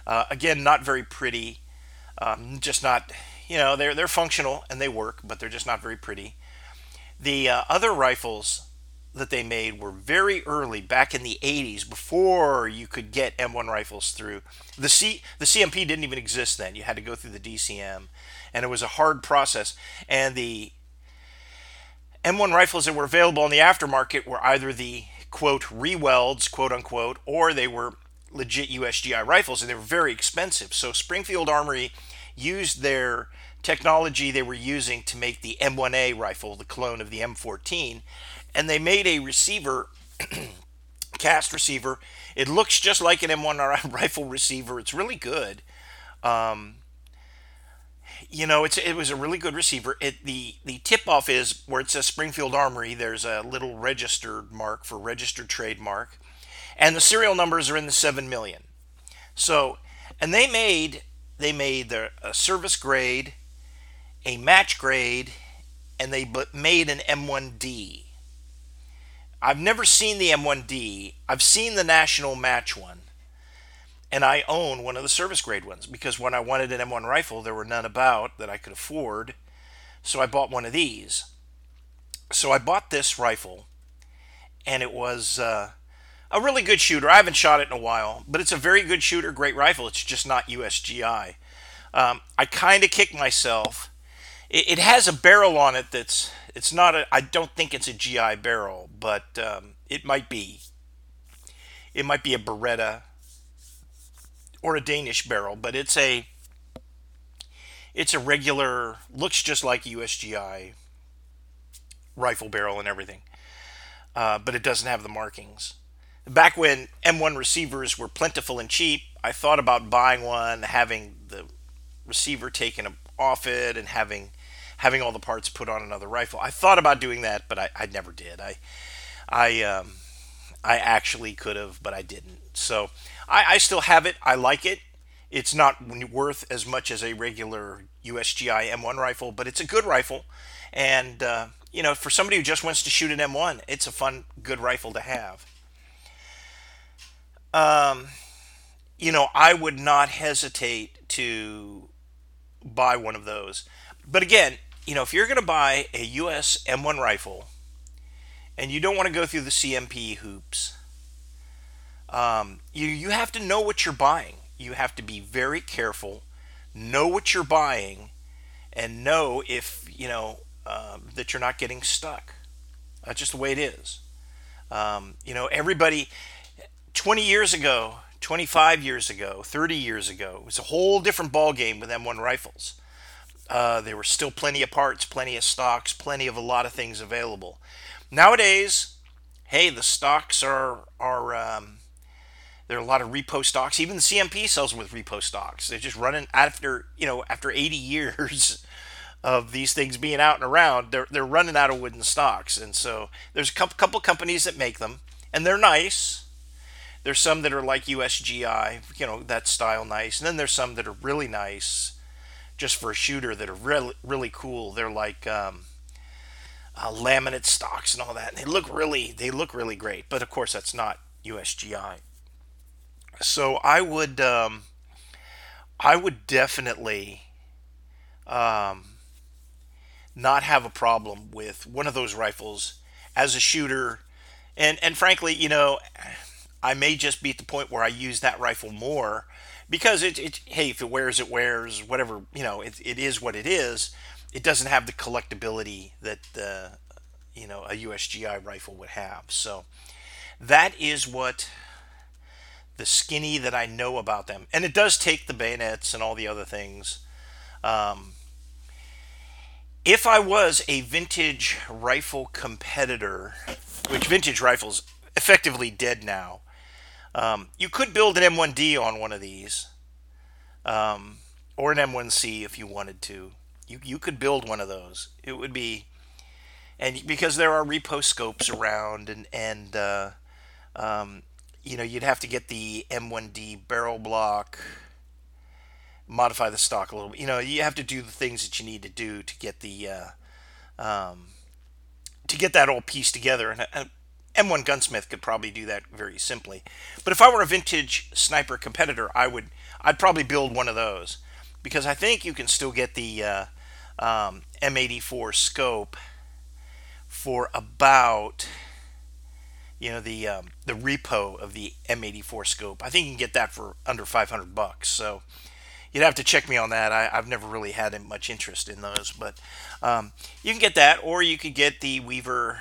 Uh, again, not very pretty. Um, just not, you know, they're they're functional and they work, but they're just not very pretty. The uh, other rifles that they made were very early back in the 80s before you could get M1 rifles through the C the CMP didn't even exist then you had to go through the DCM and it was a hard process and the M1 rifles that were available in the aftermarket were either the quote rewelds quote unquote or they were legit USGI rifles and they were very expensive so Springfield Armory used their technology they were using to make the M1A rifle the clone of the M14 and they made a receiver, cast receiver. It looks just like an M1 rifle receiver. It's really good. Um, you know, it's it was a really good receiver. It the the tip off is where it says Springfield Armory. There's a little registered mark for registered trademark, and the serial numbers are in the seven million. So, and they made they made the a service grade, a match grade, and they made an M1D. I've never seen the M1D. I've seen the national match one. And I own one of the service grade ones because when I wanted an M1 rifle, there were none about that I could afford. So I bought one of these. So I bought this rifle, and it was uh, a really good shooter. I haven't shot it in a while, but it's a very good shooter, great rifle. It's just not USGI. Um, I kind of kicked myself. It, it has a barrel on it that's it's not a. I don't think it's a GI barrel, but um, it might be. It might be a Beretta or a Danish barrel, but it's a. It's a regular. Looks just like USGI rifle barrel and everything, uh, but it doesn't have the markings. Back when M1 receivers were plentiful and cheap, I thought about buying one, having the receiver taken off it, and having having all the parts put on another rifle. I thought about doing that, but I, I never did. I I um, I actually could have, but I didn't. So I, I still have it. I like it. It's not worth as much as a regular USGI M1 rifle, but it's a good rifle. And uh, you know, for somebody who just wants to shoot an M1, it's a fun, good rifle to have. Um, you know, I would not hesitate to buy one of those. But again, you know, if you're going to buy a US M1 rifle and you don't want to go through the CMP hoops, um, you, you have to know what you're buying. You have to be very careful, know what you're buying, and know if, you know, um, that you're not getting stuck. That's just the way it is. Um, you know, everybody, 20 years ago, 25 years ago, 30 years ago, it was a whole different ball game with M1 rifles. Uh, there were still plenty of parts, plenty of stocks, plenty of a lot of things available. Nowadays, hey, the stocks are are um, there are a lot of repo stocks. Even the CMP sells them with repo stocks. They're just running after you know after 80 years of these things being out and around. They're they're running out of wooden stocks, and so there's a couple, couple companies that make them, and they're nice. There's some that are like USGI, you know, that style nice, and then there's some that are really nice just for a shooter that are really really cool. They're like um, uh, laminate stocks and all that. And they look really they look really great. But of course, that's not USGI. So I would um, I would definitely um, not have a problem with one of those rifles as a shooter. And and frankly, you know, I may just be at the point where I use that rifle more because it, it hey if it wears it wears whatever you know it, it is what it is it doesn't have the collectability that uh, you know a USGI rifle would have so that is what the skinny that I know about them and it does take the bayonets and all the other things um, if I was a vintage rifle competitor which vintage rifles effectively dead now um, you could build an M1D on one of these, um, or an M1C if you wanted to. You you could build one of those. It would be, and because there are repo scopes around, and and uh, um, you know you'd have to get the M1D barrel block, modify the stock a little bit. You know you have to do the things that you need to do to get the uh, um, to get that all pieced together. And, and M1 Gunsmith could probably do that very simply. But if I were a vintage sniper competitor, I would I'd probably build one of those because I think you can still get the uh, um, M84 scope for about you know the um, the repo of the M84 scope. I think you can get that for under 500 bucks. So you'd have to check me on that. I, have never really had much interest in those, but um, you can get that, or you could get the Weaver,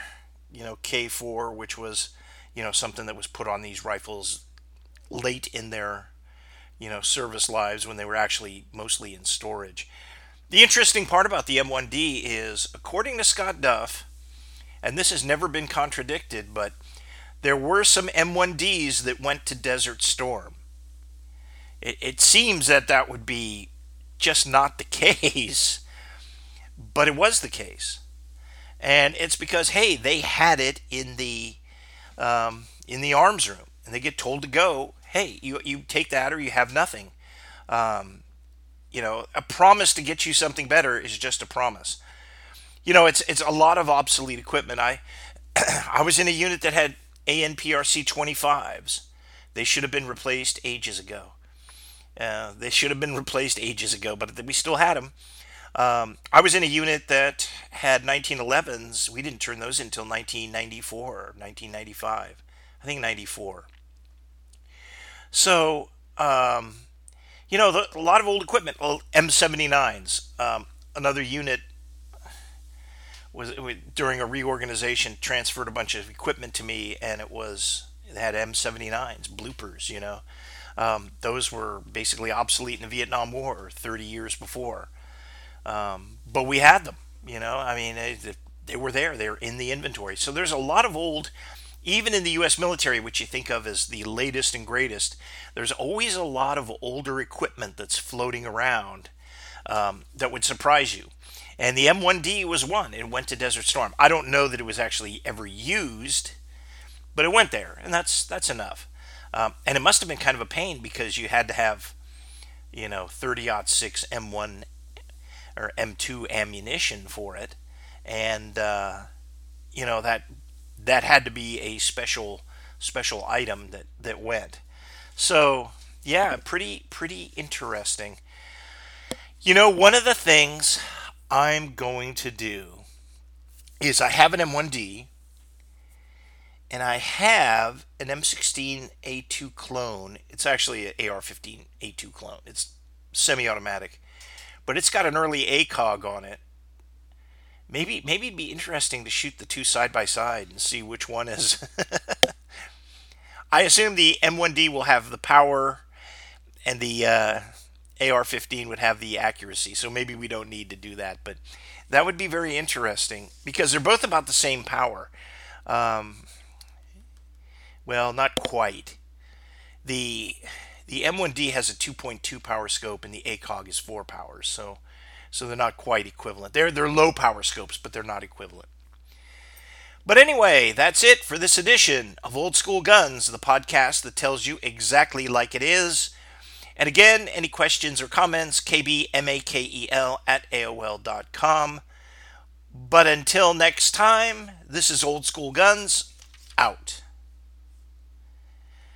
you know, K4, which was you know something that was put on these rifles late in their you know service lives when they were actually mostly in storage. The interesting part about the M1D is, according to Scott Duff, and this has never been contradicted, but there were some M1Ds that went to Desert Storm. It, it seems that that would be just not the case, but it was the case. And it's because, hey, they had it in the um, in the arms room, and they get told to go. Hey, you you take that or you have nothing. Um, you know, a promise to get you something better is just a promise. You know, it's it's a lot of obsolete equipment. I I was in a unit that had ANPRC 25s. They should have been replaced ages ago. Uh, they should have been replaced ages ago, but we still had them. Um, I was in a unit that had 1911s. We didn't turn those until 1994 or 1995. I think 94. So, um, you know, the, a lot of old equipment. Well, M79s. Um, another unit was during a reorganization transferred a bunch of equipment to me, and it was it had M79s bloopers. You know, um, those were basically obsolete in the Vietnam War 30 years before, um, but we had them. You know, I mean, they, they were there. They were in the inventory. So there's a lot of old even in the US military, which you think of as the latest and greatest, there's always a lot of older equipment that's floating around um, that would surprise you. And the M1D was one. It went to Desert Storm. I don't know that it was actually ever used, but it went there, and that's that's enough. Um, and it must have been kind of a pain because you had to have, you know, 30 6 M1 or M2 ammunition for it, and uh, you know that that had to be a special special item that that went. So yeah, pretty pretty interesting. You know, one of the things I'm going to do is I have an M1D and I have an M16A2 clone. It's actually an AR-15A2 clone. It's semi-automatic, but it's got an early ACOG on it Maybe maybe it'd be interesting to shoot the two side by side and see which one is. I assume the M1D will have the power, and the uh, AR-15 would have the accuracy. So maybe we don't need to do that, but that would be very interesting because they're both about the same power. Um, well, not quite. The the M1D has a 2.2 power scope, and the ACOG is four powers. So so they're not quite equivalent. They're they're low power scopes, but they're not equivalent. But anyway, that's it for this edition of Old School Guns, the podcast that tells you exactly like it is. And again, any questions or comments, kbmakel at AOL.com. But until next time, this is Old School Guns, out.